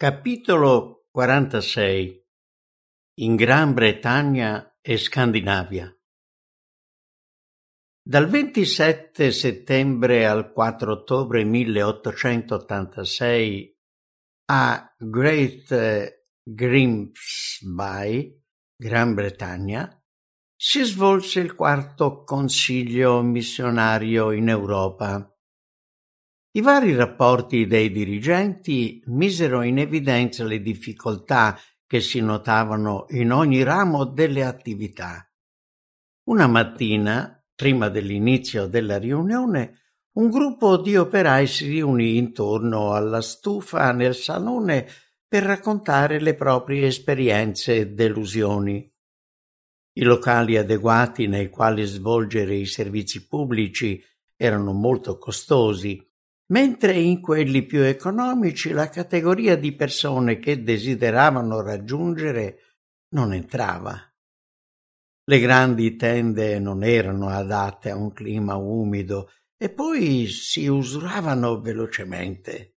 Capitolo 46 In Gran Bretagna e Scandinavia. Dal 27 settembre al 4 ottobre 1886 a Great Grimsby, Gran Bretagna, si svolse il quarto consiglio missionario in Europa i vari rapporti dei dirigenti misero in evidenza le difficoltà che si notavano in ogni ramo delle attività. Una mattina, prima dell'inizio della riunione, un gruppo di operai si riunì intorno alla stufa nel salone per raccontare le proprie esperienze e delusioni. I locali adeguati nei quali svolgere i servizi pubblici erano molto costosi mentre in quelli più economici la categoria di persone che desideravano raggiungere non entrava. Le grandi tende non erano adatte a un clima umido e poi si usuravano velocemente.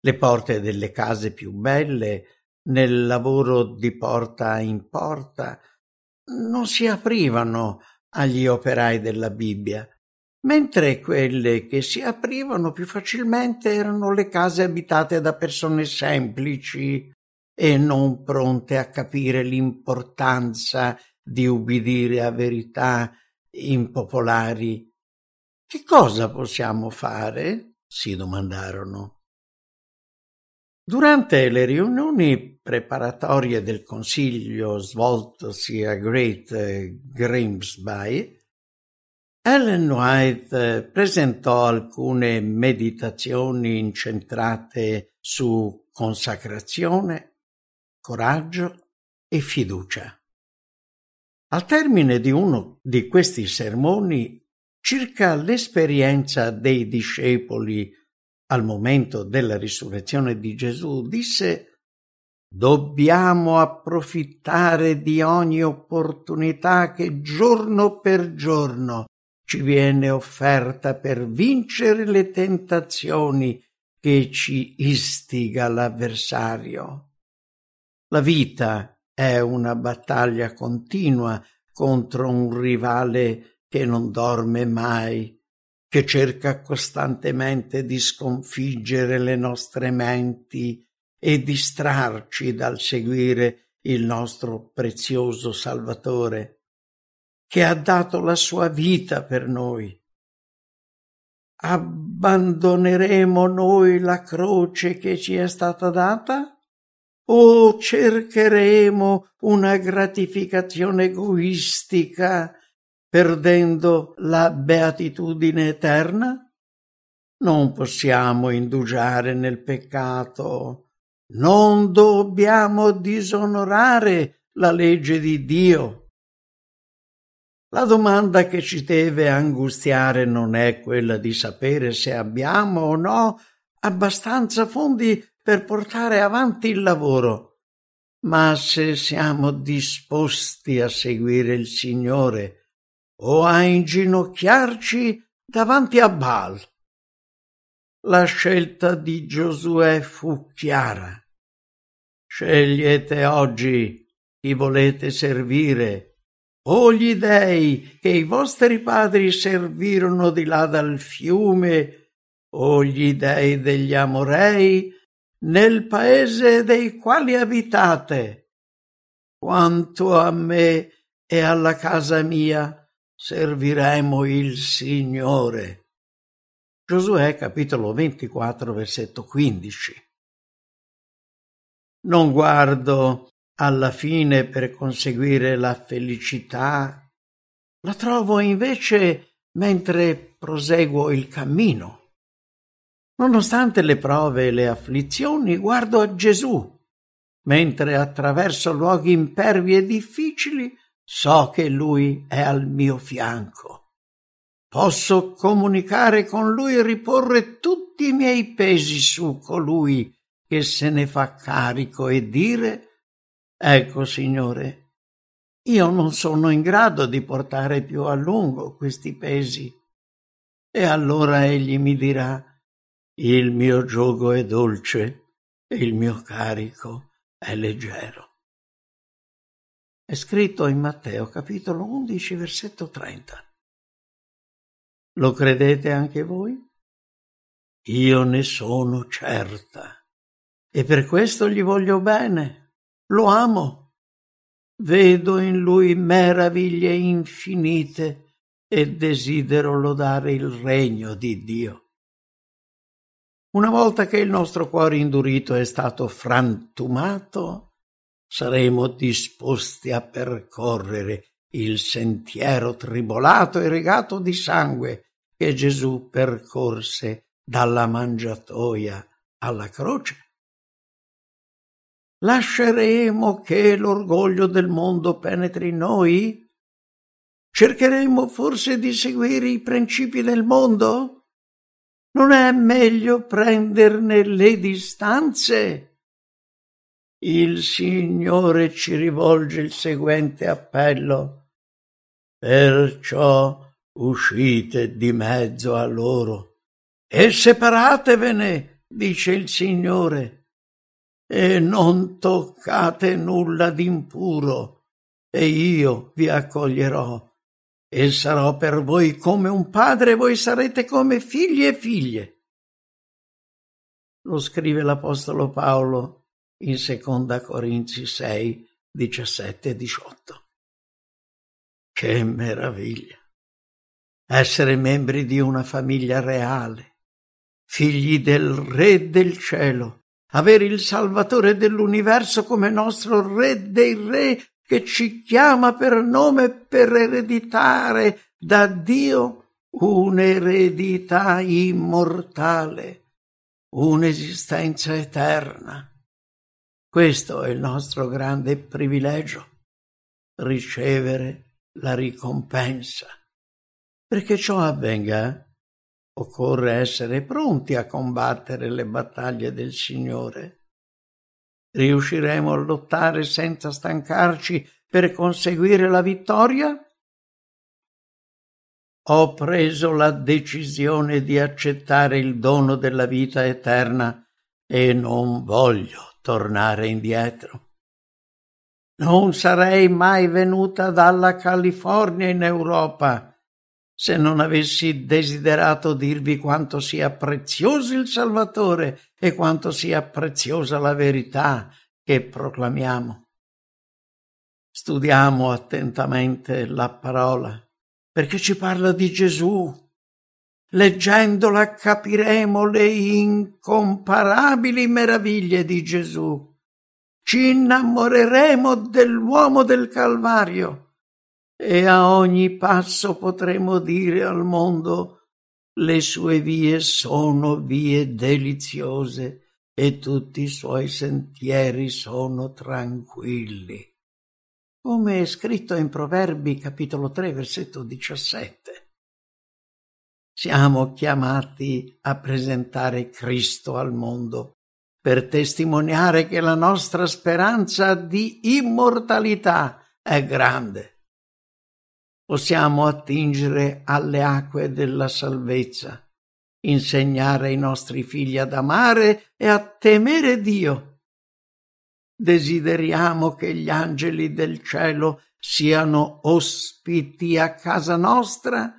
Le porte delle case più belle, nel lavoro di porta in porta, non si aprivano agli operai della Bibbia mentre quelle che si aprivano più facilmente erano le case abitate da persone semplici e non pronte a capire l'importanza di ubbidire a verità impopolari. Che cosa possiamo fare? si domandarono. Durante le riunioni preparatorie del consiglio svoltosi a Great Grimsby, Ellen White presentò alcune meditazioni incentrate su consacrazione, coraggio e fiducia. Al termine di uno di questi sermoni, circa l'esperienza dei discepoli al momento della risurrezione di Gesù, disse Dobbiamo approfittare di ogni opportunità che giorno per giorno ci viene offerta per vincere le tentazioni che ci istiga l'avversario. La vita è una battaglia continua contro un rivale che non dorme mai, che cerca costantemente di sconfiggere le nostre menti e distrarci dal seguire il nostro prezioso Salvatore che ha dato la sua vita per noi. Abbandoneremo noi la croce che ci è stata data? O cercheremo una gratificazione egoistica perdendo la beatitudine eterna? Non possiamo indugiare nel peccato, non dobbiamo disonorare la legge di Dio. La domanda che ci deve angustiare non è quella di sapere se abbiamo o no abbastanza fondi per portare avanti il lavoro, ma se siamo disposti a seguire il Signore o a inginocchiarci davanti a Baal. La scelta di Giosuè fu chiara. Scegliete oggi chi volete servire o gli dei che i vostri padri servirono di là dal fiume, o gli dei degli Amorei, nel paese dei quali abitate. Quanto a me e alla casa mia serviremo il Signore. Giosuè capitolo 24 versetto 15. Non guardo alla fine per conseguire la felicità, la trovo invece mentre proseguo il cammino. Nonostante le prove e le afflizioni, guardo a Gesù. Mentre attraverso luoghi impervi e difficili, so che Lui è al mio fianco. Posso comunicare con Lui e riporre tutti i miei pesi su colui che se ne fa carico e dire Ecco, Signore, io non sono in grado di portare più a lungo questi pesi. E allora egli mi dirà, il mio giogo è dolce e il mio carico è leggero. È scritto in Matteo capitolo 11 versetto 30. Lo credete anche voi? Io ne sono certa e per questo gli voglio bene, lo amo. Vedo in lui meraviglie infinite e desidero lodare il regno di Dio. Una volta che il nostro cuore indurito è stato frantumato, saremo disposti a percorrere il sentiero tribolato e regato di sangue che Gesù percorse dalla mangiatoia alla croce? Lasceremo che l'orgoglio del mondo penetri in noi? Cercheremo forse di seguire i principi del mondo? Non è meglio prenderne le distanze? Il Signore ci rivolge il seguente appello. Perciò uscite di mezzo a loro e separatevene, dice il Signore, e non toccate nulla d'impuro, e io vi accoglierò, e sarò per voi come un padre, e voi sarete come figli e figlie. Lo scrive l'Apostolo Paolo in seconda Corinzi 6, 17 e 18. Che meraviglia! essere membri di una famiglia reale, figli del Re del cielo, avere il Salvatore dell'universo come nostro Re dei Re che ci chiama per nome per ereditare da Dio un'eredità immortale, un'esistenza eterna. Questo è il nostro grande privilegio, ricevere la ricompensa perché ciò avvenga, occorre essere pronti a combattere le battaglie del Signore. Riusciremo a lottare senza stancarci per conseguire la vittoria? Ho preso la decisione di accettare il dono della vita eterna e non voglio tornare indietro. Non sarei mai venuta dalla California in Europa se non avessi desiderato dirvi quanto sia prezioso il Salvatore e quanto sia preziosa la verità che proclamiamo. Studiamo attentamente la parola, perché ci parla di Gesù. Leggendola capiremo le incomparabili meraviglie di Gesù. Ci innamoreremo dell'uomo del Calvario e a ogni passo potremo dire al mondo le sue vie sono vie deliziose e tutti i suoi sentieri sono tranquilli. Come è scritto in Proverbi capitolo 3 versetto 17. Siamo chiamati a presentare Cristo al mondo per testimoniare che la nostra speranza di immortalità è grande possiamo attingere alle acque della salvezza, insegnare ai nostri figli ad amare e a temere Dio. Desideriamo che gli angeli del cielo siano ospiti a casa nostra,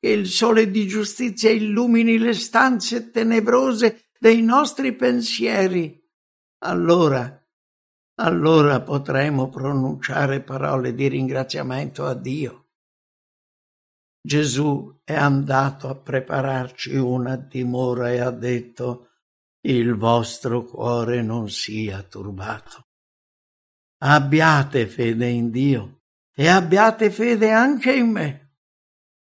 che il sole di giustizia illumini le stanze tenebrose dei nostri pensieri. Allora, allora potremo pronunciare parole di ringraziamento a Dio. Gesù è andato a prepararci una dimora e ha detto il vostro cuore non sia turbato. Abbiate fede in Dio e abbiate fede anche in me.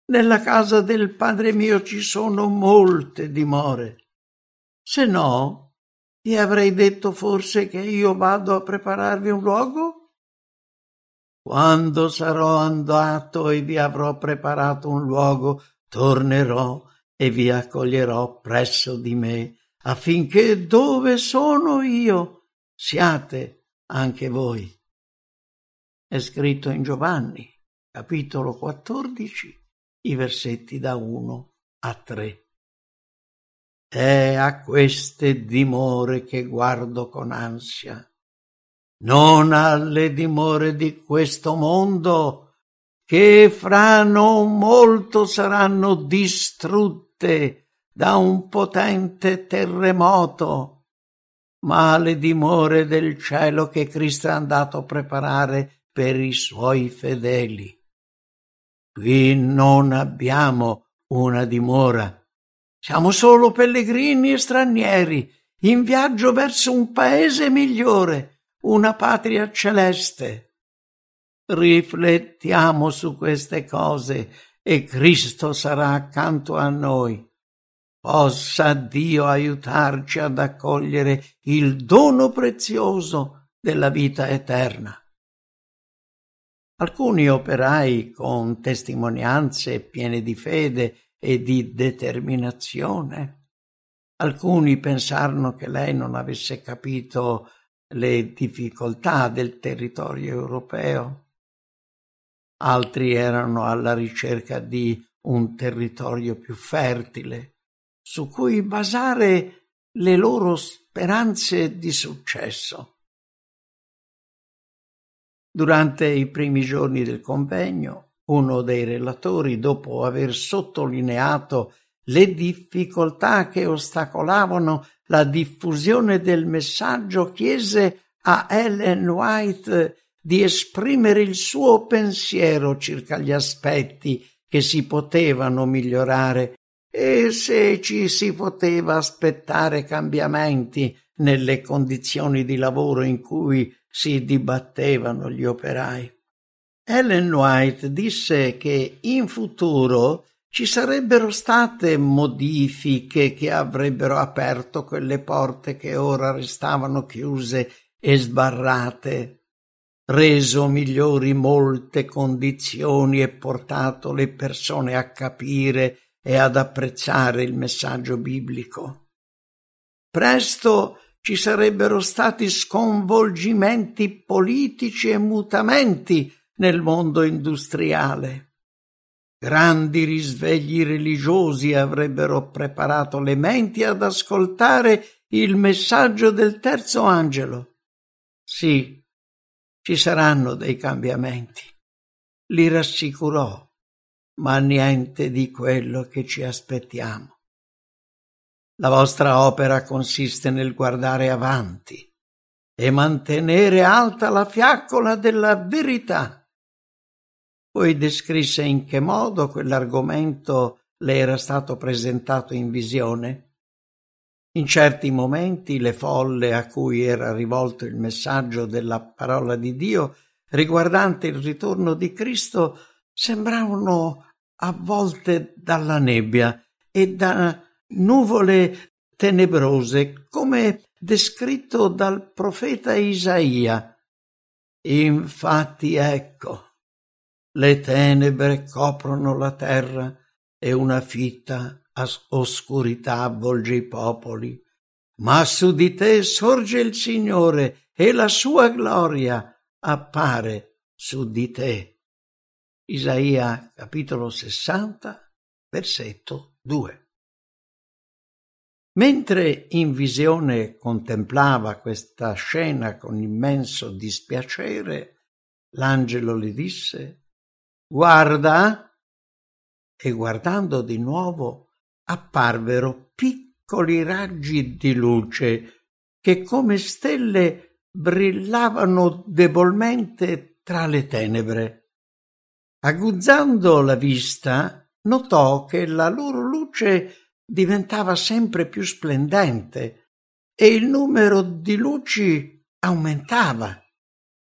Nella casa del Padre mio ci sono molte dimore. Se no, vi avrei detto forse che io vado a prepararvi un luogo? Quando sarò andato e vi avrò preparato un luogo, tornerò e vi accoglierò presso di me, affinché dove sono io siate anche voi. È scritto in Giovanni, capitolo 14, i versetti da 1 a 3. È a queste dimore che guardo con ansia, non alle dimore di questo mondo, che fra non molto saranno distrutte da un potente terremoto, ma alle dimore del cielo che Cristo è andato a preparare per i suoi fedeli. Qui non abbiamo una dimora, siamo solo pellegrini e stranieri, in viaggio verso un paese migliore, una patria celeste. Riflettiamo su queste cose e Cristo sarà accanto a noi. Possa Dio aiutarci ad accogliere il dono prezioso della vita eterna. Alcuni operai con testimonianze piene di fede e di determinazione. Alcuni pensarono che lei non avesse capito le difficoltà del territorio europeo. Altri erano alla ricerca di un territorio più fertile, su cui basare le loro speranze di successo. Durante i primi giorni del convegno, uno dei relatori, dopo aver sottolineato le difficoltà che ostacolavano la diffusione del messaggio, chiese a Ellen White di esprimere il suo pensiero circa gli aspetti che si potevano migliorare e se ci si poteva aspettare cambiamenti nelle condizioni di lavoro in cui si dibattevano gli operai. Ellen White disse che in futuro ci sarebbero state modifiche che avrebbero aperto quelle porte che ora restavano chiuse e sbarrate, reso migliori molte condizioni e portato le persone a capire e ad apprezzare il messaggio biblico. Presto ci sarebbero stati sconvolgimenti politici e mutamenti nel mondo industriale. Grandi risvegli religiosi avrebbero preparato le menti ad ascoltare il messaggio del terzo angelo. Sì, ci saranno dei cambiamenti. Li rassicurò, ma niente di quello che ci aspettiamo. La vostra opera consiste nel guardare avanti e mantenere alta la fiaccola della verità. Poi descrisse in che modo quell'argomento le era stato presentato in visione. In certi momenti le folle a cui era rivolto il messaggio della parola di Dio riguardante il ritorno di Cristo sembravano avvolte dalla nebbia e da nuvole tenebrose, come descritto dal profeta Isaia. Infatti ecco, le tenebre coprono la terra e una fitta oscurità avvolge i popoli, ma su di te sorge il Signore e la sua gloria appare su di te. Isaia capitolo 60, versetto 2. Mentre in visione contemplava questa scena con immenso dispiacere, l'angelo le disse Guarda! E guardando di nuovo apparvero piccoli raggi di luce che come stelle brillavano debolmente tra le tenebre. Aguzzando la vista, notò che la loro luce diventava sempre più splendente e il numero di luci aumentava,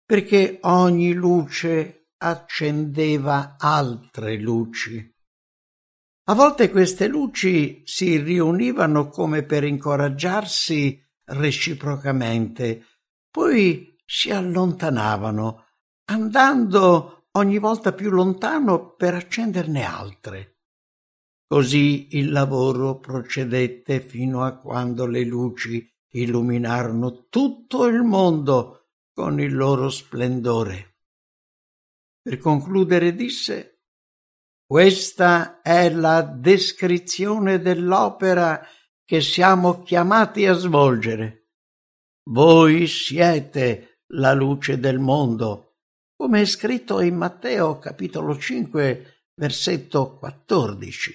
perché ogni luce accendeva altre luci. A volte queste luci si riunivano come per incoraggiarsi reciprocamente, poi si allontanavano, andando ogni volta più lontano per accenderne altre. Così il lavoro procedette fino a quando le luci illuminarono tutto il mondo con il loro splendore. Per concludere disse questa è la descrizione dell'opera che siamo chiamati a svolgere. Voi siete la luce del mondo, come è scritto in Matteo capitolo 5 versetto 14.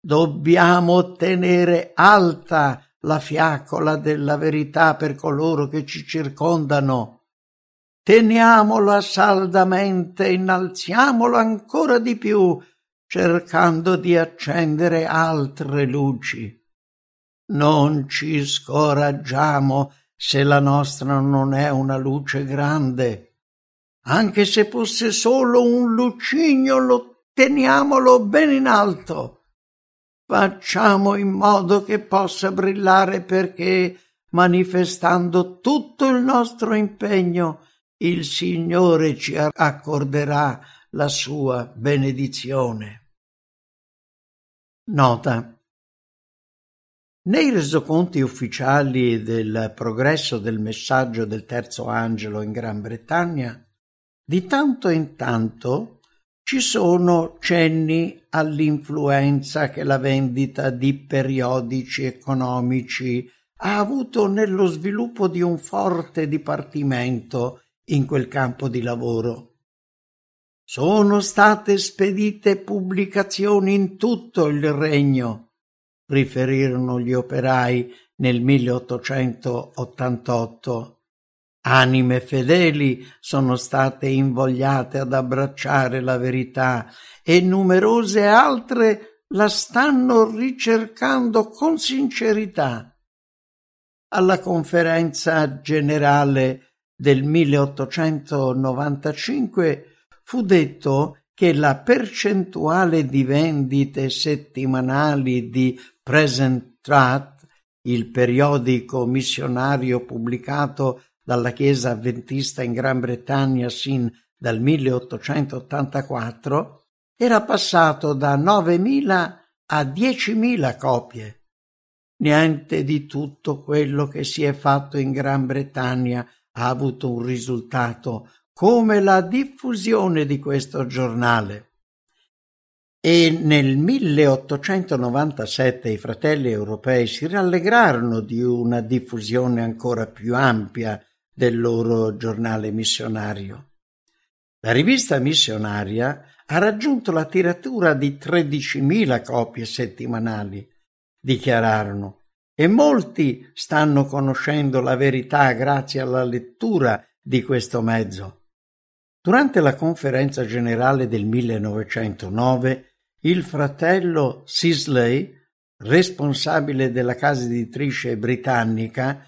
Dobbiamo tenere alta la fiaccola della verità per coloro che ci circondano. Teniamola saldamente, innalziamola ancora di più, cercando di accendere altre luci. Non ci scoraggiamo se la nostra non è una luce grande. Anche se fosse solo un lucignolo, teniamolo ben in alto. Facciamo in modo che possa brillare perché, manifestando tutto il nostro impegno, il Signore ci accorderà la sua benedizione. Nota. Nei resoconti ufficiali del progresso del messaggio del terzo angelo in Gran Bretagna, di tanto in tanto ci sono cenni all'influenza che la vendita di periodici economici ha avuto nello sviluppo di un forte dipartimento in quel campo di lavoro. Sono state spedite pubblicazioni in tutto il regno, riferirono gli operai nel 1888 Anime fedeli sono state invogliate ad abbracciare la verità e numerose altre la stanno ricercando con sincerità. Alla conferenza generale del 1895 fu detto che la percentuale di vendite settimanali di Present Tract, il periodico missionario pubblicato dalla Chiesa avventista in Gran Bretagna sin dal 1884, era passato da 9.000 a 10.000 copie. Niente di tutto quello che si è fatto in Gran Bretagna ha avuto un risultato come la diffusione di questo giornale. E nel 1897 i fratelli europei si rallegrarono di una diffusione ancora più ampia del loro giornale missionario. La rivista missionaria ha raggiunto la tiratura di 13.000 copie settimanali, dichiararono, e molti stanno conoscendo la verità grazie alla lettura di questo mezzo. Durante la conferenza generale del 1909, il fratello Sisley, responsabile della casa editrice britannica,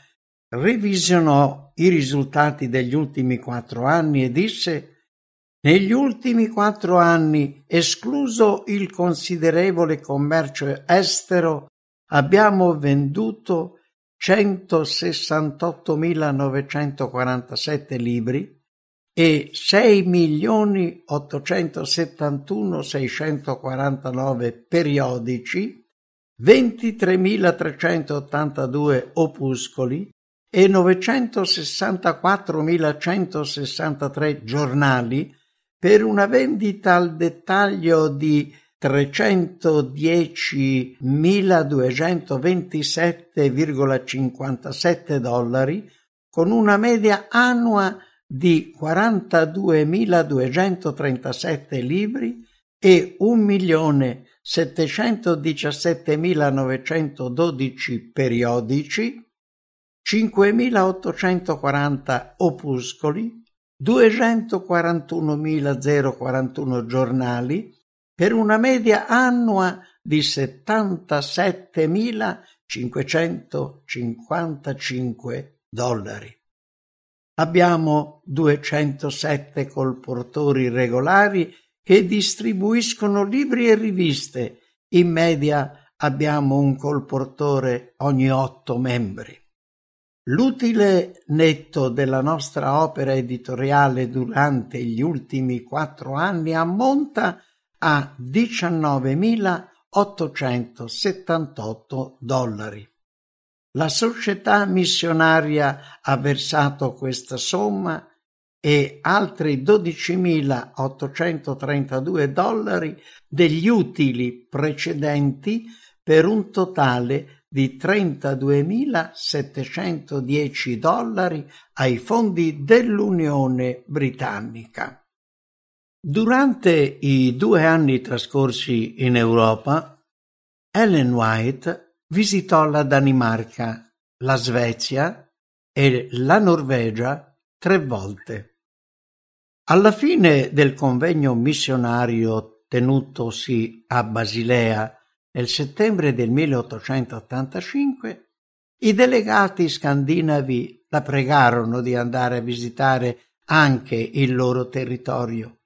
revisionò i risultati degli ultimi quattro anni e disse negli ultimi quattro anni, escluso il considerevole commercio estero, abbiamo venduto 168.947 libri e 6.871.649 periodici, 23.382 opuscoli, e 964.163 giornali per una vendita al dettaglio di 310.227,57 dollari con una media annua di 42.237 libri e 1.717.912 periodici 5.840 opuscoli, 241.041 giornali, per una media annua di 77.555 dollari. Abbiamo 207 colportori regolari che distribuiscono libri e riviste. In media abbiamo un colportore ogni otto membri. L'utile netto della nostra opera editoriale durante gli ultimi quattro anni ammonta a 19.878 dollari. La società missionaria ha versato questa somma e altri 12.832 dollari degli utili precedenti per un totale di 32.710 dollari ai fondi dell'Unione Britannica. Durante i due anni trascorsi in Europa, Ellen White visitò la Danimarca, la Svezia e la Norvegia tre volte. Alla fine del convegno missionario tenutosi a Basilea nel settembre del 1885, i delegati scandinavi la pregarono di andare a visitare anche il loro territorio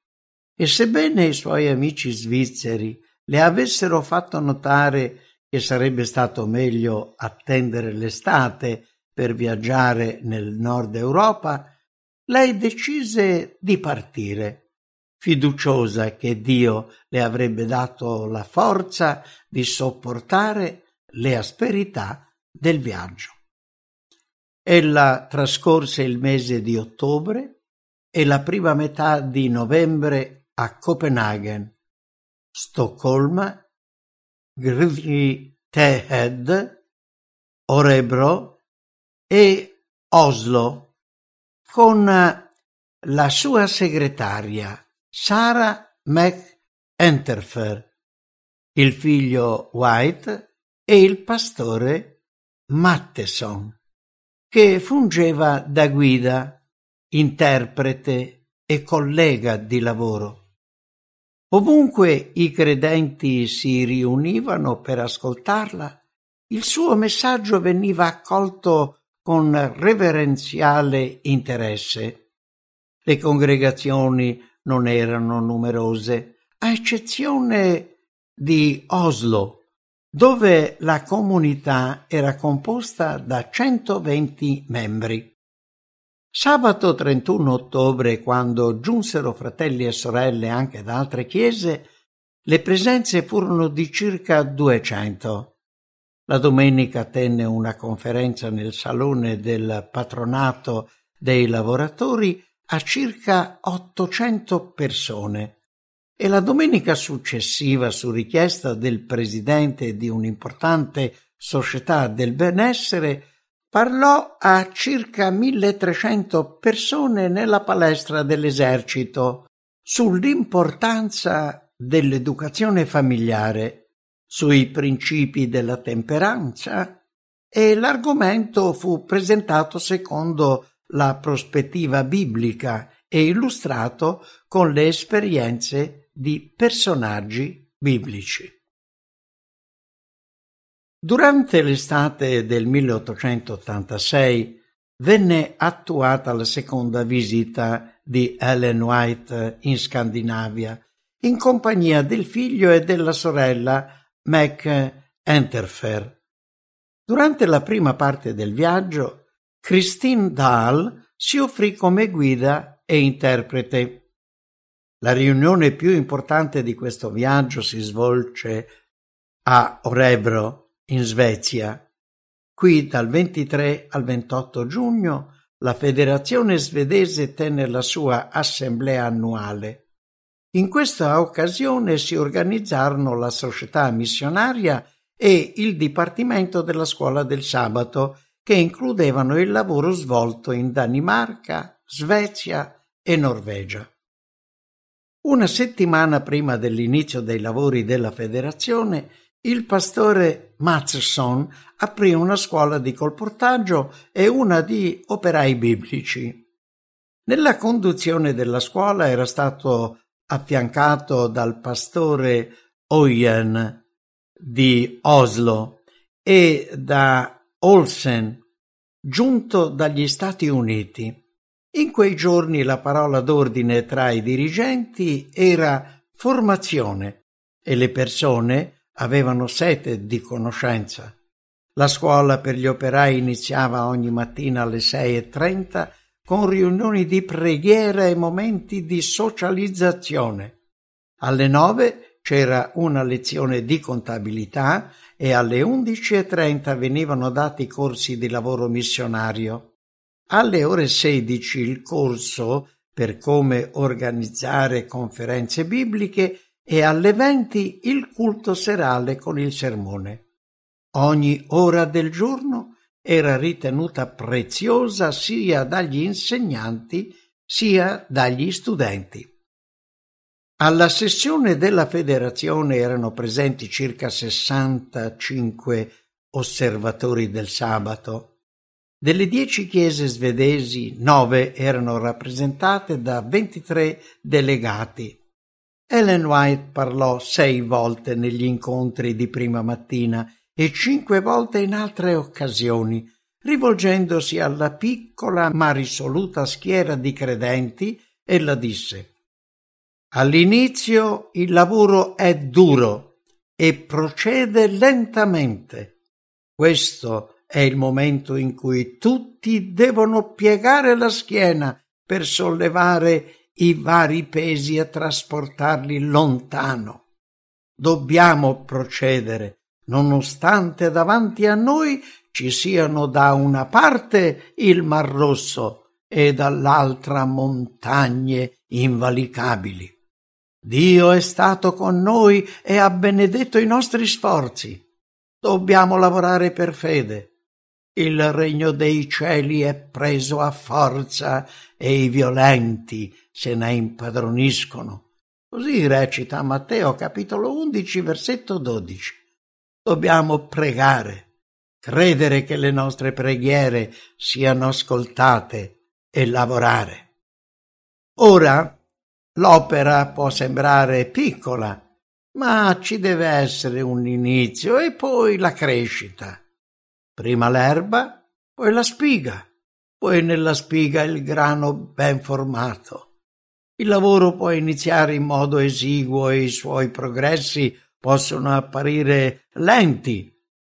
e sebbene i suoi amici svizzeri le avessero fatto notare che sarebbe stato meglio attendere l'estate per viaggiare nel nord Europa, lei decise di partire, fiduciosa che Dio le avrebbe dato la forza di sopportare le asperità del viaggio. Ella trascorse il mese di ottobre e la prima metà di novembre a Copenaghen, Stoccolma, Tehed, Orebro e Oslo con la sua segretaria Sarah McEnterfer, il figlio White e il pastore Matteson, che fungeva da guida, interprete e collega di lavoro. Ovunque i credenti si riunivano per ascoltarla, il suo messaggio veniva accolto con reverenziale interesse. Le congregazioni non erano numerose, a eccezione di Oslo, dove la comunità era composta da 120 membri. Sabato 31 ottobre, quando giunsero fratelli e sorelle anche da altre chiese, le presenze furono di circa 200. La domenica tenne una conferenza nel salone del patronato dei lavoratori a circa 800 persone e la domenica successiva, su richiesta del presidente di un'importante società del benessere, Parlò a circa 1300 persone nella palestra dell'esercito sull'importanza dell'educazione familiare, sui principi della temperanza e l'argomento fu presentato secondo la prospettiva biblica e illustrato con le esperienze di personaggi biblici. Durante l'estate del 1886 venne attuata la seconda visita di Ellen White in Scandinavia in compagnia del figlio e della sorella Mac Enterfer. Durante la prima parte del viaggio, Christine Dahl si offrì come guida e interprete. La riunione più importante di questo viaggio si svolge a Orebro, in Svezia. Qui dal 23 al 28 giugno la Federazione svedese tenne la sua assemblea annuale. In questa occasione si organizzarono la società missionaria e il Dipartimento della Scuola del Sabato, che includevano il lavoro svolto in Danimarca, Svezia e Norvegia. Una settimana prima dell'inizio dei lavori della federazione, il pastore Matheson aprì una scuola di colportaggio e una di operai biblici. Nella conduzione della scuola era stato affiancato dal pastore Oyen di Oslo e da Olsen, giunto dagli Stati Uniti. In quei giorni la parola d'ordine tra i dirigenti era formazione e le persone avevano sete di conoscenza. La scuola per gli operai iniziava ogni mattina alle 6.30 con riunioni di preghiera e momenti di socializzazione. Alle 9 c'era una lezione di contabilità e alle 11.30 venivano dati corsi di lavoro missionario. Alle ore 16 il corso per come organizzare conferenze bibliche e alle venti il culto serale con il sermone. Ogni ora del giorno era ritenuta preziosa sia dagli insegnanti sia dagli studenti. Alla sessione della federazione erano presenti circa 65 osservatori del sabato. Delle dieci chiese svedesi, nove erano rappresentate da 23 delegati. Ellen White parlò sei volte negli incontri di prima mattina e cinque volte in altre occasioni, rivolgendosi alla piccola ma risoluta schiera di credenti, ella disse All'inizio il lavoro è duro e procede lentamente. Questo è il momento in cui tutti devono piegare la schiena per sollevare i vari pesi e trasportarli lontano. Dobbiamo procedere, nonostante davanti a noi ci siano da una parte il Mar Rosso e dall'altra montagne invalicabili. Dio è stato con noi e ha benedetto i nostri sforzi. Dobbiamo lavorare per fede. Il regno dei cieli è preso a forza e i violenti se ne impadroniscono. Così recita Matteo capitolo 11 versetto 12. Dobbiamo pregare, credere che le nostre preghiere siano ascoltate e lavorare. Ora l'opera può sembrare piccola, ma ci deve essere un inizio e poi la crescita. Prima l'erba, poi la spiga, poi nella spiga il grano ben formato. Il lavoro può iniziare in modo esiguo e i suoi progressi possono apparire lenti,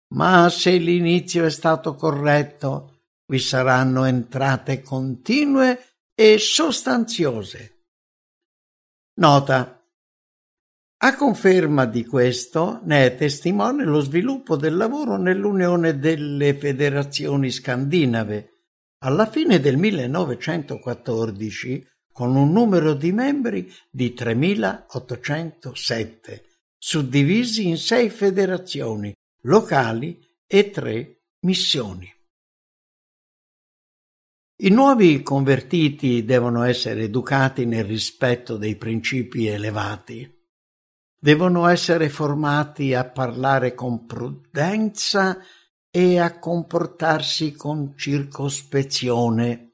ma se l'inizio è stato corretto, vi saranno entrate continue e sostanziose. Nota. A conferma di questo ne è testimone lo sviluppo del lavoro nell'Unione delle Federazioni Scandinave. Alla fine del 1914 con un numero di membri di 3.807, suddivisi in sei federazioni locali e tre missioni. I nuovi convertiti devono essere educati nel rispetto dei principi elevati. Devono essere formati a parlare con prudenza e a comportarsi con circospezione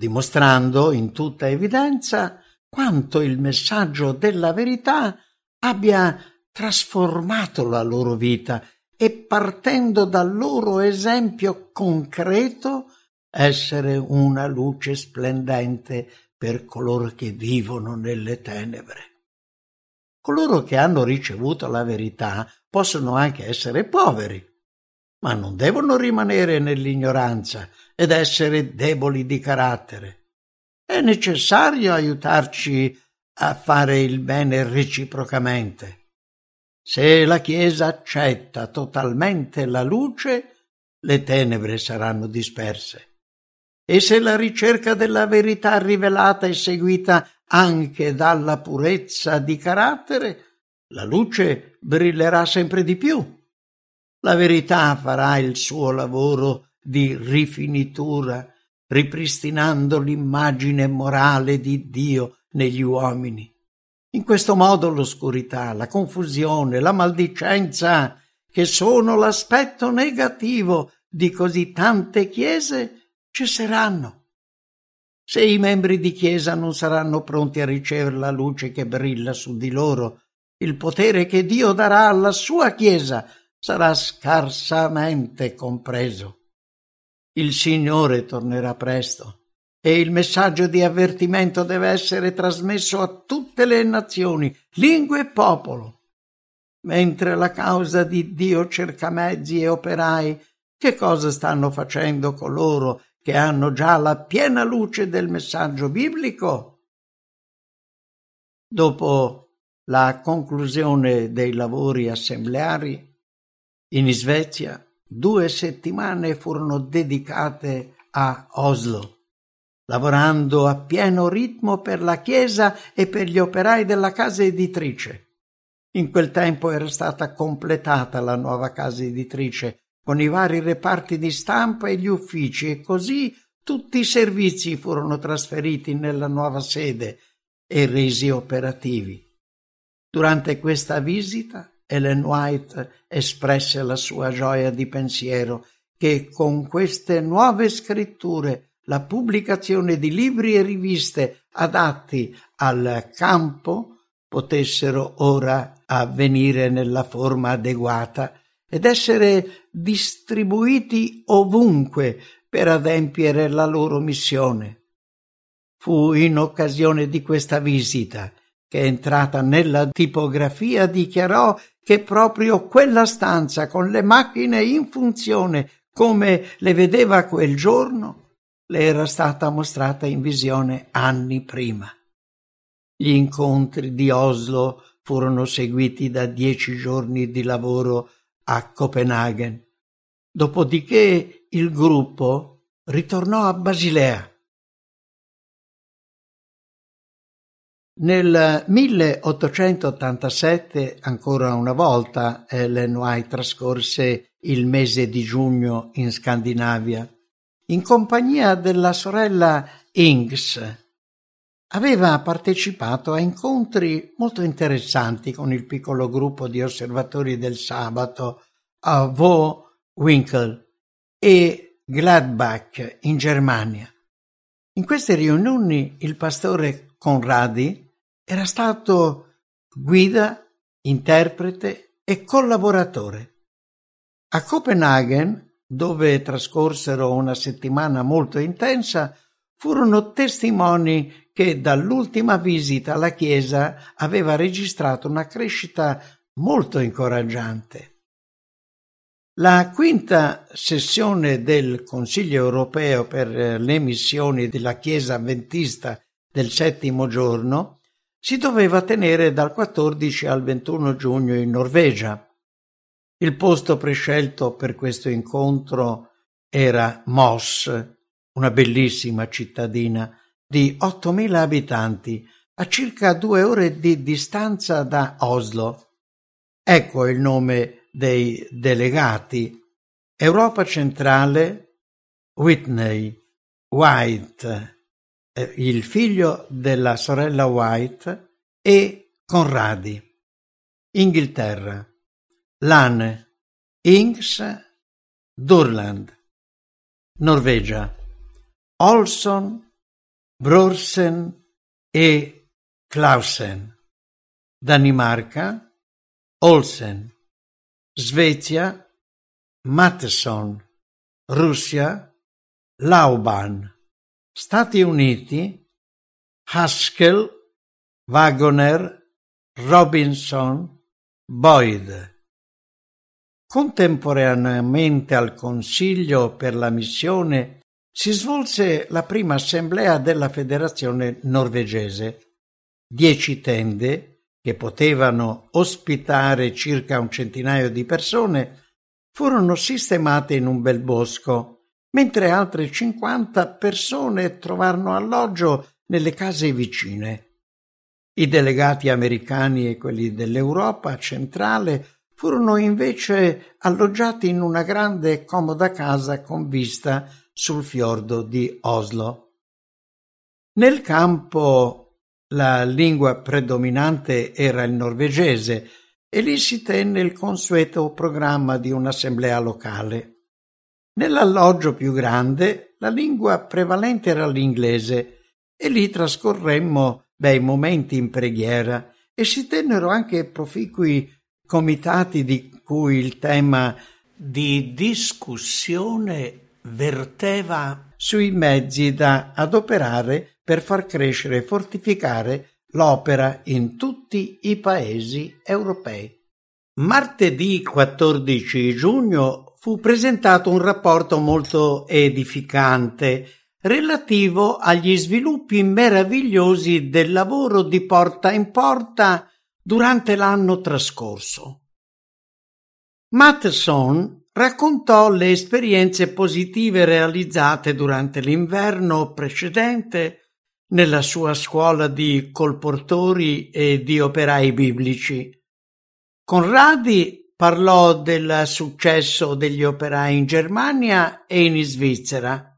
dimostrando in tutta evidenza quanto il messaggio della verità abbia trasformato la loro vita e partendo dal loro esempio concreto essere una luce splendente per coloro che vivono nelle tenebre. Coloro che hanno ricevuto la verità possono anche essere poveri, ma non devono rimanere nell'ignoranza ed essere deboli di carattere. È necessario aiutarci a fare il bene reciprocamente. Se la Chiesa accetta totalmente la luce, le tenebre saranno disperse. E se la ricerca della verità rivelata è seguita anche dalla purezza di carattere, la luce brillerà sempre di più la verità farà il suo lavoro di rifinitura, ripristinando l'immagine morale di Dio negli uomini. In questo modo l'oscurità, la confusione, la maldicenza, che sono l'aspetto negativo di così tante chiese, cesseranno. Se i membri di chiesa non saranno pronti a ricevere la luce che brilla su di loro, il potere che Dio darà alla sua chiesa sarà scarsamente compreso. Il Signore tornerà presto e il messaggio di avvertimento deve essere trasmesso a tutte le nazioni, lingue e popolo. Mentre la causa di Dio cerca mezzi e operai, che cosa stanno facendo coloro che hanno già la piena luce del messaggio biblico? Dopo la conclusione dei lavori assembleari, in Svezia due settimane furono dedicate a Oslo, lavorando a pieno ritmo per la Chiesa e per gli operai della casa editrice. In quel tempo era stata completata la nuova casa editrice con i vari reparti di stampa e gli uffici e così tutti i servizi furono trasferiti nella nuova sede e resi operativi. Durante questa visita Ellen White espresse la sua gioia di pensiero che con queste nuove scritture la pubblicazione di libri e riviste adatti al campo potessero ora avvenire nella forma adeguata ed essere distribuiti ovunque per adempiere la loro missione. Fu in occasione di questa visita che entrata nella tipografia dichiarò che proprio quella stanza con le macchine in funzione come le vedeva quel giorno le era stata mostrata in visione anni prima. Gli incontri di Oslo furono seguiti da dieci giorni di lavoro a Copenaghen. Dopodiché il gruppo ritornò a Basilea. Nel 1887, ancora una volta, Ellen White trascorse il mese di giugno in Scandinavia, in compagnia della sorella Ings, Aveva partecipato a incontri molto interessanti con il piccolo gruppo di osservatori del sabato a Vo Winkel e Gladbach in Germania. In queste riunioni il pastore Conradi era stato guida, interprete e collaboratore. A Copenaghen, dove trascorsero una settimana molto intensa, furono testimoni che dall'ultima visita alla Chiesa aveva registrato una crescita molto incoraggiante. La quinta sessione del Consiglio europeo per le missioni della Chiesa avventista del settimo giorno si doveva tenere dal 14 al 21 giugno in Norvegia. Il posto prescelto per questo incontro era Moss, una bellissima cittadina di 8.000 abitanti, a circa due ore di distanza da Oslo. Ecco il nome dei delegati. Europa centrale, Whitney, White, il figlio della sorella White e Conradi. Inghilterra, Lane, Inks, Durland. Norvegia, Olson, Brorsen e Clausen. Danimarca, Olsen. Svezia, Matteson. Russia, Lauban. Stati Uniti, Haskell, Wagoner, Robinson, Boyd. Contemporaneamente al Consiglio per la missione si svolse la prima assemblea della Federazione norvegese. Dieci tende, che potevano ospitare circa un centinaio di persone, furono sistemate in un bel bosco, mentre altre cinquanta persone trovarono alloggio nelle case vicine. I delegati americani e quelli dell'Europa centrale furono invece alloggiati in una grande e comoda casa con vista sul fiordo di Oslo. Nel campo la lingua predominante era il norvegese e lì si tenne il consueto programma di un'assemblea locale. Nell'alloggio più grande la lingua prevalente era l'inglese e lì trascorremmo bei momenti in preghiera e si tennero anche proficui comitati di cui il tema di discussione verteva sui mezzi da adoperare per far crescere e fortificare l'opera in tutti i paesi europei. Martedì 14 giugno fu presentato un rapporto molto edificante relativo agli sviluppi meravigliosi del lavoro di porta in porta durante l'anno trascorso. Matheson raccontò le esperienze positive realizzate durante l'inverno precedente nella sua scuola di colportori e di operai biblici. Conradi parlò del successo degli operai in Germania e in Svizzera.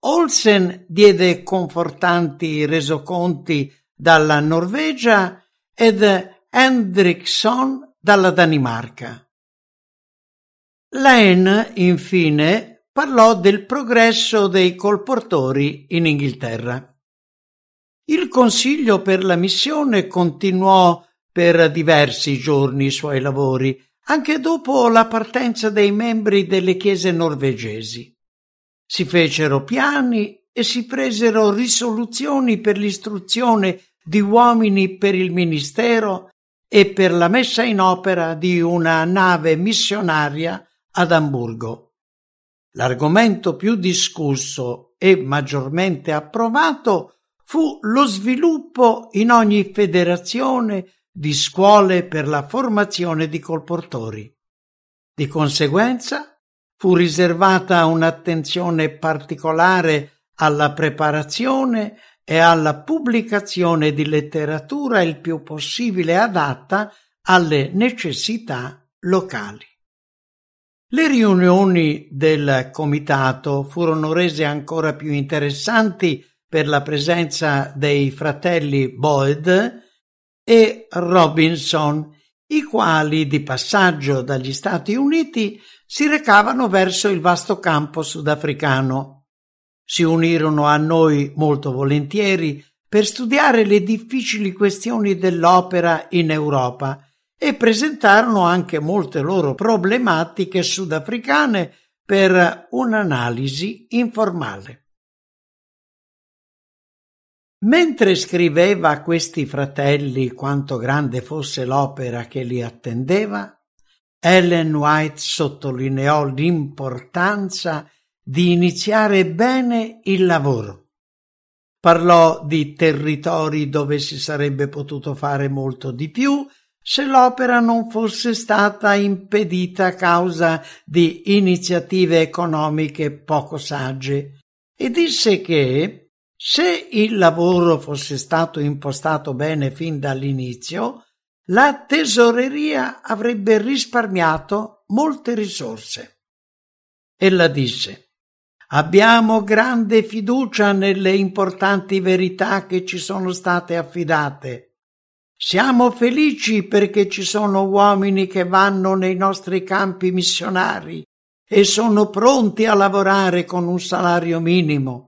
Olsen diede confortanti resoconti dalla Norvegia ed Hendrickson dalla Danimarca. Lane, infine, parlò del progresso dei colportori in Inghilterra. Il Consiglio per la missione continuò per diversi giorni i suoi lavori, anche dopo la partenza dei membri delle chiese norvegesi. Si fecero piani e si presero risoluzioni per l'istruzione di uomini per il ministero e per la messa in opera di una nave missionaria ad Amburgo. L'argomento più discusso e maggiormente approvato fu lo sviluppo in ogni federazione di scuole per la formazione di colportori. Di conseguenza fu riservata un'attenzione particolare alla preparazione e alla pubblicazione di letteratura il più possibile adatta alle necessità locali. Le riunioni del comitato furono rese ancora più interessanti per la presenza dei fratelli Boyd e Robinson, i quali di passaggio dagli Stati Uniti si recavano verso il vasto campo sudafricano. Si unirono a noi molto volentieri per studiare le difficili questioni dell'opera in Europa e presentarono anche molte loro problematiche sudafricane per un'analisi informale. Mentre scriveva a questi fratelli quanto grande fosse l'opera che li attendeva, Ellen White sottolineò l'importanza di iniziare bene il lavoro. Parlò di territori dove si sarebbe potuto fare molto di più se l'opera non fosse stata impedita a causa di iniziative economiche poco sagge e disse che se il lavoro fosse stato impostato bene fin dall'inizio, la tesoreria avrebbe risparmiato molte risorse. Ella disse Abbiamo grande fiducia nelle importanti verità che ci sono state affidate. Siamo felici perché ci sono uomini che vanno nei nostri campi missionari e sono pronti a lavorare con un salario minimo.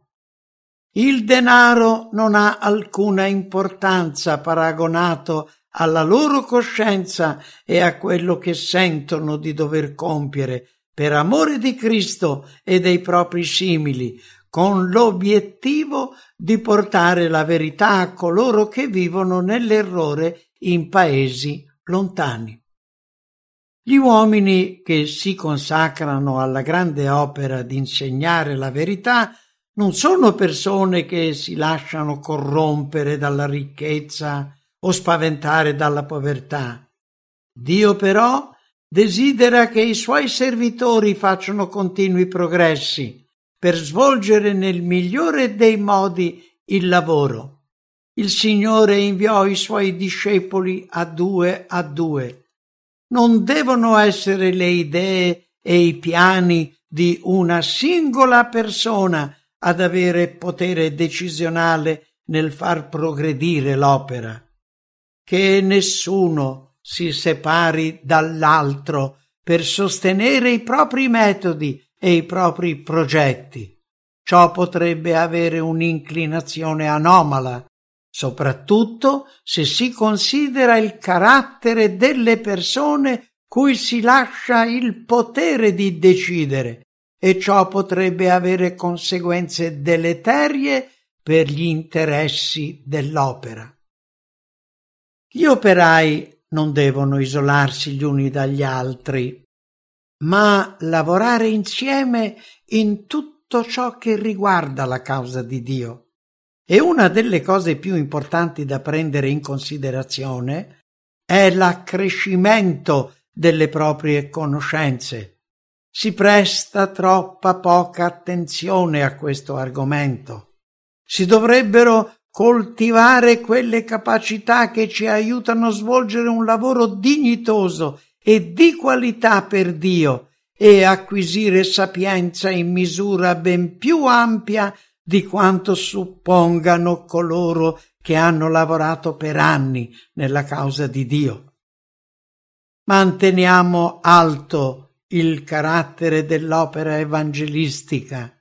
Il denaro non ha alcuna importanza paragonato alla loro coscienza e a quello che sentono di dover compiere per amore di Cristo e dei propri simili, con l'obiettivo di portare la verità a coloro che vivono nell'errore in paesi lontani. Gli uomini che si consacrano alla grande opera di insegnare la verità non sono persone che si lasciano corrompere dalla ricchezza o spaventare dalla povertà. Dio però desidera che i suoi servitori facciano continui progressi per svolgere nel migliore dei modi il lavoro. Il Signore inviò i suoi discepoli a due a due. Non devono essere le idee e i piani di una singola persona ad avere potere decisionale nel far progredire l'opera. Che nessuno si separi dall'altro per sostenere i propri metodi e i propri progetti. Ciò potrebbe avere un'inclinazione anomala, soprattutto se si considera il carattere delle persone cui si lascia il potere di decidere e ciò potrebbe avere conseguenze deleterie per gli interessi dell'opera. Gli operai non devono isolarsi gli uni dagli altri, ma lavorare insieme in tutto ciò che riguarda la causa di Dio. E una delle cose più importanti da prendere in considerazione è l'accrescimento delle proprie conoscenze si presta troppa poca attenzione a questo argomento. Si dovrebbero coltivare quelle capacità che ci aiutano a svolgere un lavoro dignitoso e di qualità per Dio e acquisire sapienza in misura ben più ampia di quanto suppongano coloro che hanno lavorato per anni nella causa di Dio. Manteniamo alto il carattere dell'opera evangelistica.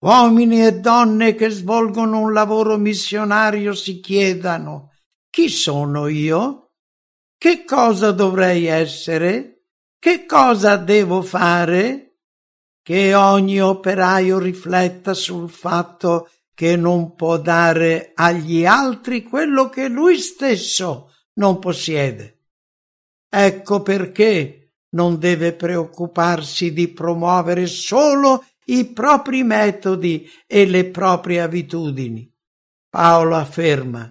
Uomini e donne che svolgono un lavoro missionario si chiedano chi sono io? Che cosa dovrei essere? Che cosa devo fare? Che ogni operaio rifletta sul fatto che non può dare agli altri quello che lui stesso non possiede. Ecco perché non deve preoccuparsi di promuovere solo i propri metodi e le proprie abitudini. Paolo afferma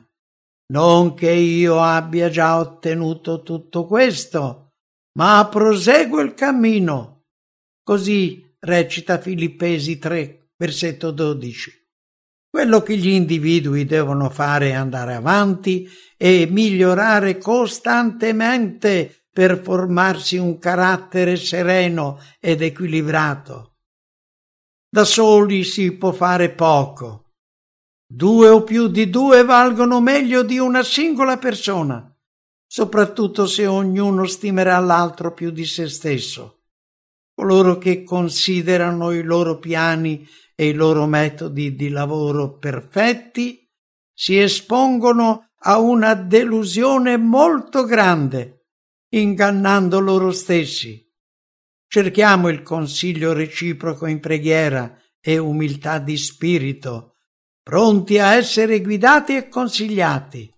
non che io abbia già ottenuto tutto questo, ma proseguo il cammino. Così recita Filippesi 3, versetto 12. Quello che gli individui devono fare è andare avanti e migliorare costantemente per formarsi un carattere sereno ed equilibrato. Da soli si può fare poco. Due o più di due valgono meglio di una singola persona, soprattutto se ognuno stimerà l'altro più di se stesso. Coloro che considerano i loro piani e i loro metodi di lavoro perfetti si espongono a una delusione molto grande, ingannando loro stessi. Cerchiamo il consiglio reciproco in preghiera e umiltà di spirito, pronti a essere guidati e consigliati.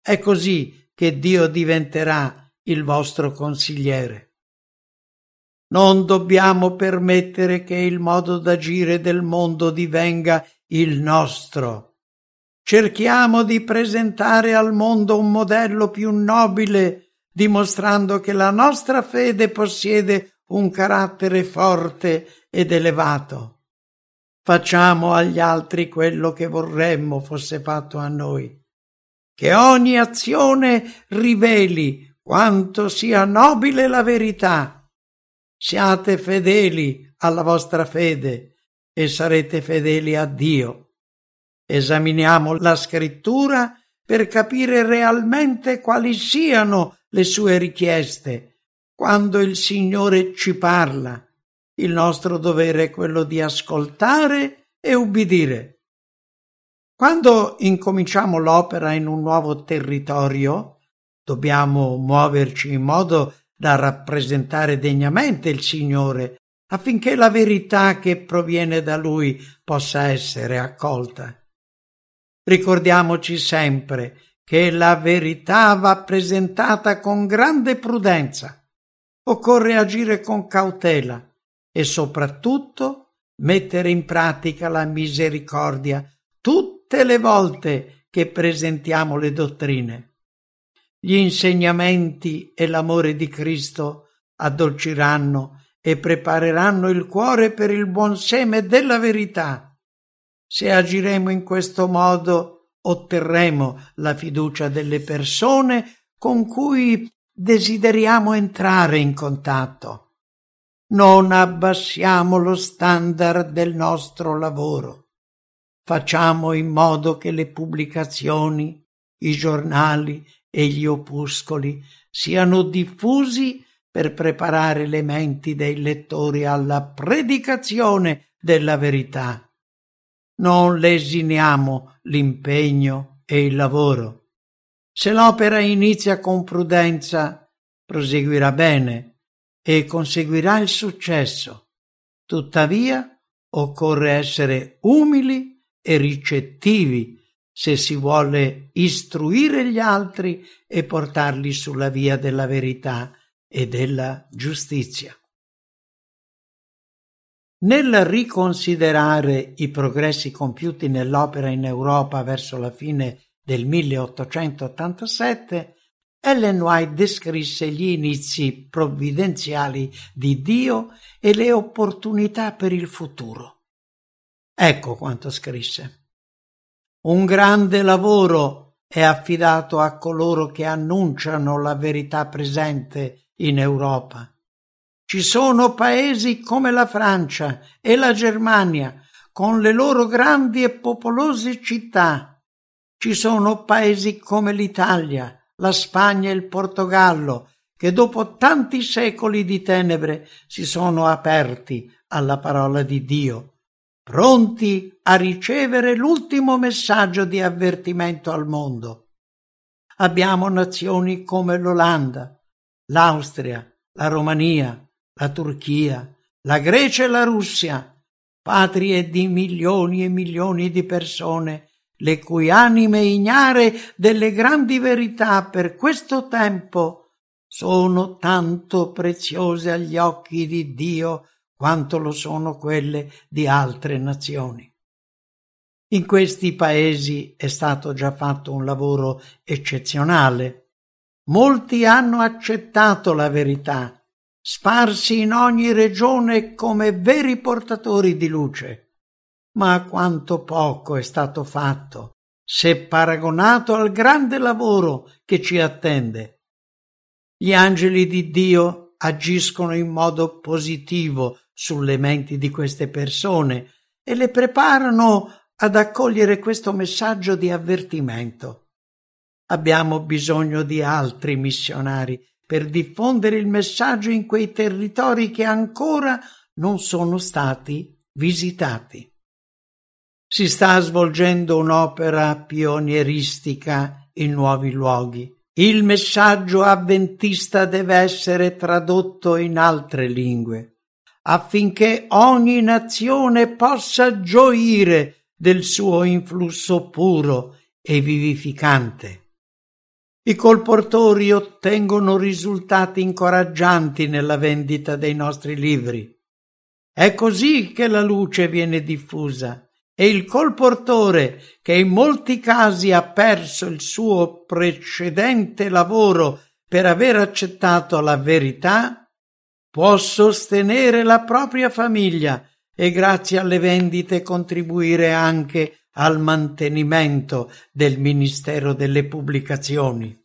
È così che Dio diventerà il vostro consigliere. Non dobbiamo permettere che il modo d'agire del mondo divenga il nostro. Cerchiamo di presentare al mondo un modello più nobile, dimostrando che la nostra fede possiede un carattere forte ed elevato. Facciamo agli altri quello che vorremmo fosse fatto a noi. Che ogni azione riveli quanto sia nobile la verità Siate fedeli alla vostra fede e sarete fedeli a Dio. Esaminiamo la scrittura per capire realmente quali siano le sue richieste. Quando il Signore ci parla, il nostro dovere è quello di ascoltare e ubbidire. Quando incominciamo l'opera in un nuovo territorio, dobbiamo muoverci in modo da rappresentare degnamente il Signore, affinché la verità che proviene da Lui possa essere accolta. Ricordiamoci sempre che la verità va presentata con grande prudenza. Occorre agire con cautela e soprattutto mettere in pratica la misericordia tutte le volte che presentiamo le dottrine gli insegnamenti e l'amore di Cristo addolciranno e prepareranno il cuore per il buon seme della verità. Se agiremo in questo modo, otterremo la fiducia delle persone con cui desideriamo entrare in contatto. Non abbassiamo lo standard del nostro lavoro. Facciamo in modo che le pubblicazioni, i giornali e gli opuscoli siano diffusi per preparare le menti dei lettori alla predicazione della verità. Non lesiniamo l'impegno e il lavoro. Se l'opera inizia con prudenza, proseguirà bene e conseguirà il successo. Tuttavia, occorre essere umili e ricettivi se si vuole istruire gli altri e portarli sulla via della verità e della giustizia. Nel riconsiderare i progressi compiuti nell'opera in Europa verso la fine del 1887, Ellen White descrisse gli inizi provvidenziali di Dio e le opportunità per il futuro. Ecco quanto scrisse. Un grande lavoro è affidato a coloro che annunciano la verità presente in Europa. Ci sono paesi come la Francia e la Germania, con le loro grandi e popolose città. Ci sono paesi come l'Italia, la Spagna e il Portogallo, che dopo tanti secoli di tenebre si sono aperti alla parola di Dio, pronti a ricevere l'ultimo messaggio di avvertimento al mondo. Abbiamo nazioni come l'Olanda, l'Austria, la Romania, la Turchia, la Grecia e la Russia, patrie di milioni e milioni di persone, le cui anime ignare delle grandi verità per questo tempo sono tanto preziose agli occhi di Dio quanto lo sono quelle di altre nazioni. In questi paesi è stato già fatto un lavoro eccezionale. Molti hanno accettato la verità sparsi in ogni regione come veri portatori di luce. Ma quanto poco è stato fatto, se paragonato al grande lavoro che ci attende. Gli angeli di Dio agiscono in modo positivo sulle menti di queste persone e le preparano ad accogliere questo messaggio di avvertimento. Abbiamo bisogno di altri missionari per diffondere il messaggio in quei territori che ancora non sono stati visitati. Si sta svolgendo un'opera pionieristica in nuovi luoghi. Il messaggio avventista deve essere tradotto in altre lingue, affinché ogni nazione possa gioire del suo influsso puro e vivificante. I colportori ottengono risultati incoraggianti nella vendita dei nostri libri. È così che la luce viene diffusa e il colportore, che in molti casi ha perso il suo precedente lavoro per aver accettato la verità, può sostenere la propria famiglia e grazie alle vendite contribuire anche al mantenimento del Ministero delle Pubblicazioni.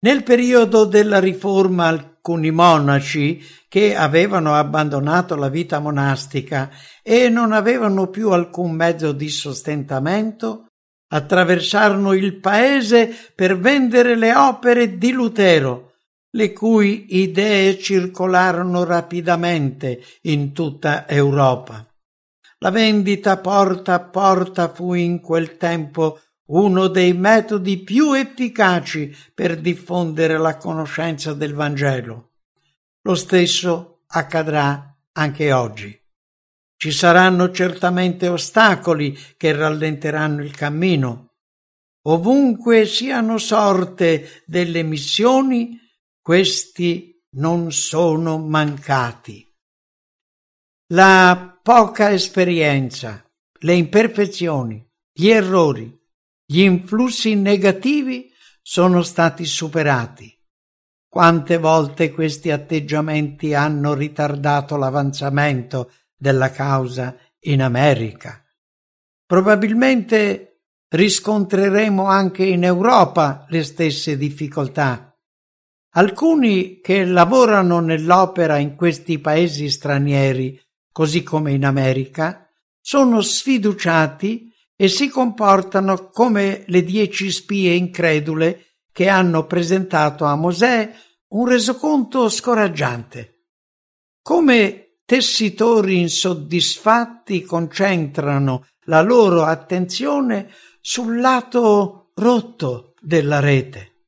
Nel periodo della riforma alcuni monaci che avevano abbandonato la vita monastica e non avevano più alcun mezzo di sostentamento attraversarono il paese per vendere le opere di Lutero, le cui idee circolarono rapidamente in tutta Europa. La vendita porta a porta fu in quel tempo uno dei metodi più efficaci per diffondere la conoscenza del Vangelo. Lo stesso accadrà anche oggi. Ci saranno certamente ostacoli che rallenteranno il cammino. Ovunque siano sorte delle missioni, questi non sono mancati. La poca esperienza, le imperfezioni, gli errori, gli influssi negativi sono stati superati. Quante volte questi atteggiamenti hanno ritardato l'avanzamento della causa in America. Probabilmente riscontreremo anche in Europa le stesse difficoltà. Alcuni che lavorano nell'opera in questi paesi stranieri così come in America, sono sfiduciati e si comportano come le dieci spie incredule che hanno presentato a Mosè un resoconto scoraggiante. Come tessitori insoddisfatti concentrano la loro attenzione sul lato rotto della rete.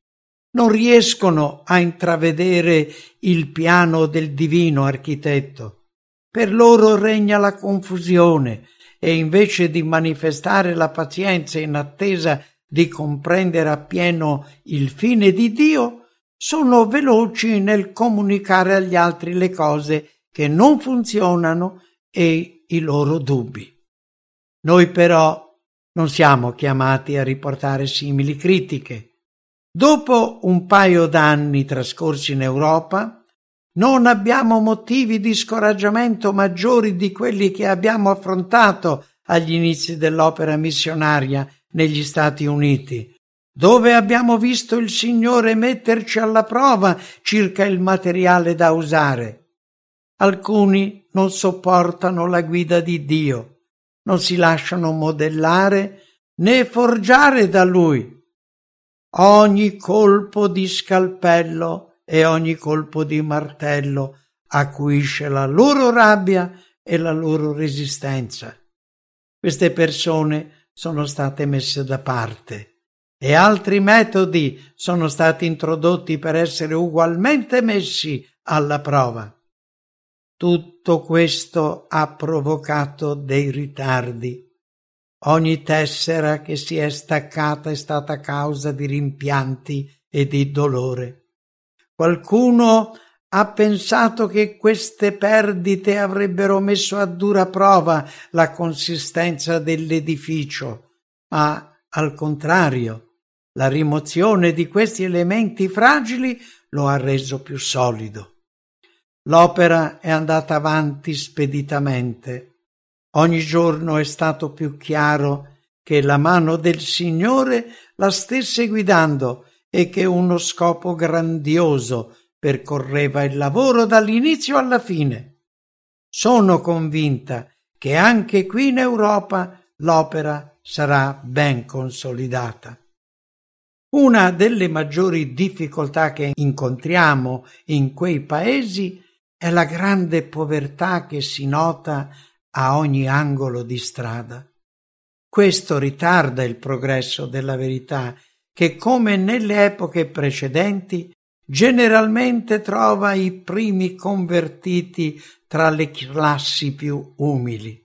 Non riescono a intravedere il piano del divino architetto per loro regna la confusione e invece di manifestare la pazienza in attesa di comprendere appieno il fine di Dio, sono veloci nel comunicare agli altri le cose che non funzionano e i loro dubbi. Noi però non siamo chiamati a riportare simili critiche. Dopo un paio d'anni trascorsi in Europa, non abbiamo motivi di scoraggiamento maggiori di quelli che abbiamo affrontato agli inizi dell'opera missionaria negli Stati Uniti, dove abbiamo visto il Signore metterci alla prova circa il materiale da usare. Alcuni non sopportano la guida di Dio, non si lasciano modellare né forgiare da Lui. Ogni colpo di scalpello e ogni colpo di martello acuisce la loro rabbia e la loro resistenza. Queste persone sono state messe da parte e altri metodi sono stati introdotti per essere ugualmente messi alla prova. Tutto questo ha provocato dei ritardi. Ogni tessera che si è staccata è stata causa di rimpianti e di dolore. Qualcuno ha pensato che queste perdite avrebbero messo a dura prova la consistenza dell'edificio, ma al contrario, la rimozione di questi elementi fragili lo ha reso più solido. L'opera è andata avanti speditamente. Ogni giorno è stato più chiaro che la mano del Signore la stesse guidando e che uno scopo grandioso percorreva il lavoro dall'inizio alla fine. Sono convinta che anche qui in Europa l'opera sarà ben consolidata. Una delle maggiori difficoltà che incontriamo in quei paesi è la grande povertà che si nota a ogni angolo di strada. Questo ritarda il progresso della verità che, come nelle epoche precedenti, generalmente trova i primi convertiti tra le classi più umili.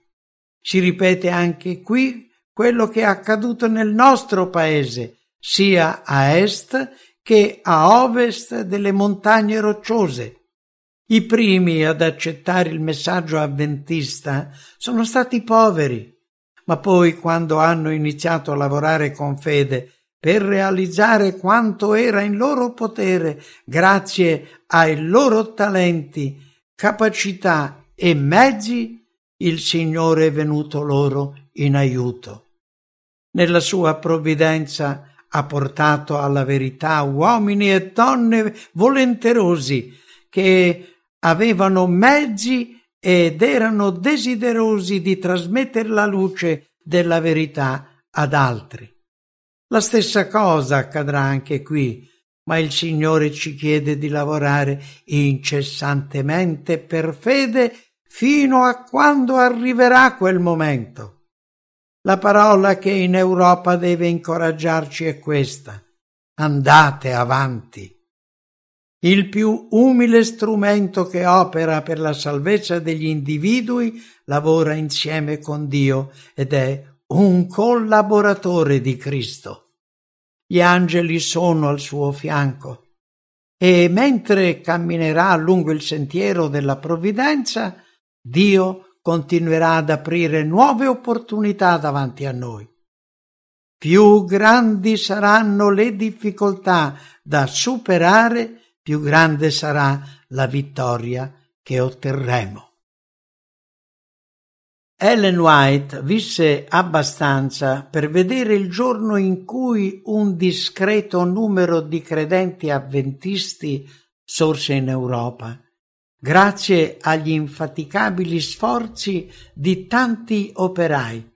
Si ripete anche qui quello che è accaduto nel nostro paese, sia a est che a ovest delle montagne rocciose. I primi ad accettare il messaggio avventista sono stati i poveri, ma poi quando hanno iniziato a lavorare con fede per realizzare quanto era in loro potere grazie ai loro talenti, capacità e mezzi, il Signore è venuto loro in aiuto. Nella sua provvidenza ha portato alla verità uomini e donne volenterosi che avevano mezzi ed erano desiderosi di trasmettere la luce della verità ad altri. La stessa cosa accadrà anche qui, ma il Signore ci chiede di lavorare incessantemente per fede fino a quando arriverà quel momento. La parola che in Europa deve incoraggiarci è questa. Andate avanti. Il più umile strumento che opera per la salvezza degli individui lavora insieme con Dio ed è un collaboratore di Cristo. Gli angeli sono al suo fianco e mentre camminerà lungo il sentiero della provvidenza, Dio continuerà ad aprire nuove opportunità davanti a noi. Più grandi saranno le difficoltà da superare, più grande sarà la vittoria che otterremo. Ellen White visse abbastanza per vedere il giorno in cui un discreto numero di credenti avventisti sorse in Europa grazie agli infaticabili sforzi di tanti operai.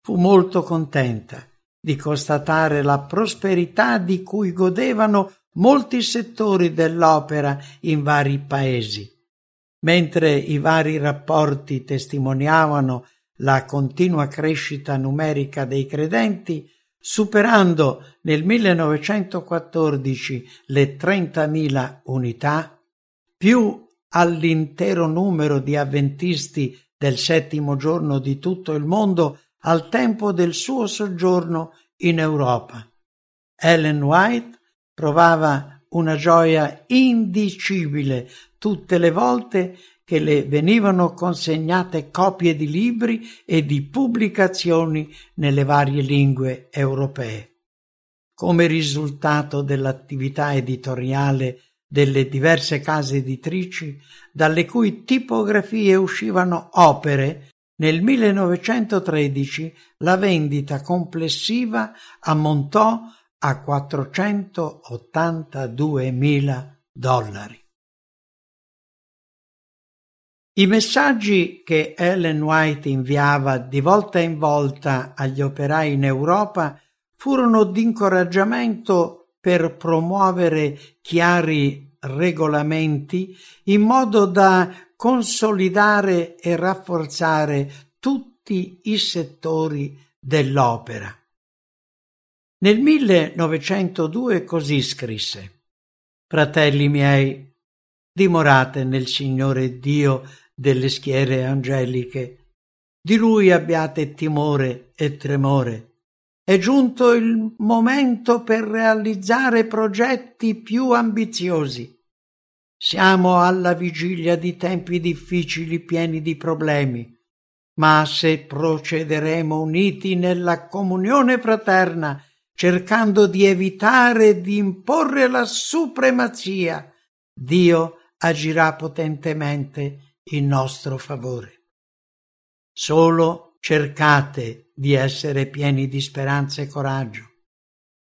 Fu molto contenta di constatare la prosperità di cui godevano molti settori dell'opera in vari paesi. Mentre i vari rapporti testimoniavano la continua crescita numerica dei credenti, superando nel 1914 le 30.000 unità, più all'intero numero di avventisti del settimo giorno di tutto il mondo al tempo del suo soggiorno in Europa. Ellen White provava una gioia indicibile tutte le volte che le venivano consegnate copie di libri e di pubblicazioni nelle varie lingue europee. Come risultato dell'attività editoriale delle diverse case editrici dalle cui tipografie uscivano opere, nel 1913 la vendita complessiva ammontò a 482.000 dollari. I messaggi che Ellen White inviava di volta in volta agli operai in Europa furono d'incoraggiamento per promuovere chiari regolamenti in modo da consolidare e rafforzare tutti i settori dell'opera. Nel 1902 così scrisse Fratelli miei, dimorate nel Signore Dio delle schiere angeliche. Di lui abbiate timore e tremore. È giunto il momento per realizzare progetti più ambiziosi. Siamo alla vigilia di tempi difficili pieni di problemi, ma se procederemo uniti nella comunione fraterna, cercando di evitare di imporre la supremazia, Dio agirà potentemente in nostro favore. Solo cercate di essere pieni di speranza e coraggio.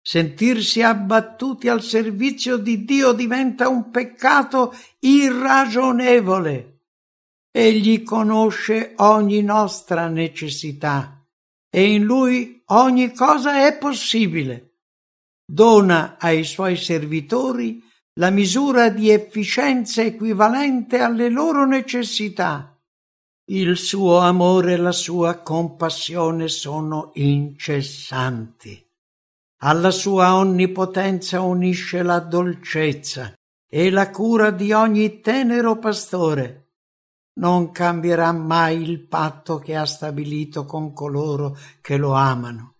Sentirsi abbattuti al servizio di Dio diventa un peccato irragionevole. Egli conosce ogni nostra necessità e in lui ogni cosa è possibile. Dona ai suoi servitori la misura di efficienza equivalente alle loro necessità. Il suo amore e la sua compassione sono incessanti. Alla sua onnipotenza unisce la dolcezza e la cura di ogni tenero pastore. Non cambierà mai il patto che ha stabilito con coloro che lo amano.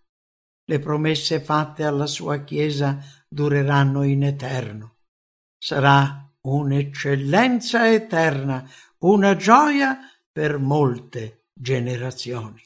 Le promesse fatte alla sua Chiesa dureranno in eterno sarà un'eccellenza eterna, una gioia per molte generazioni.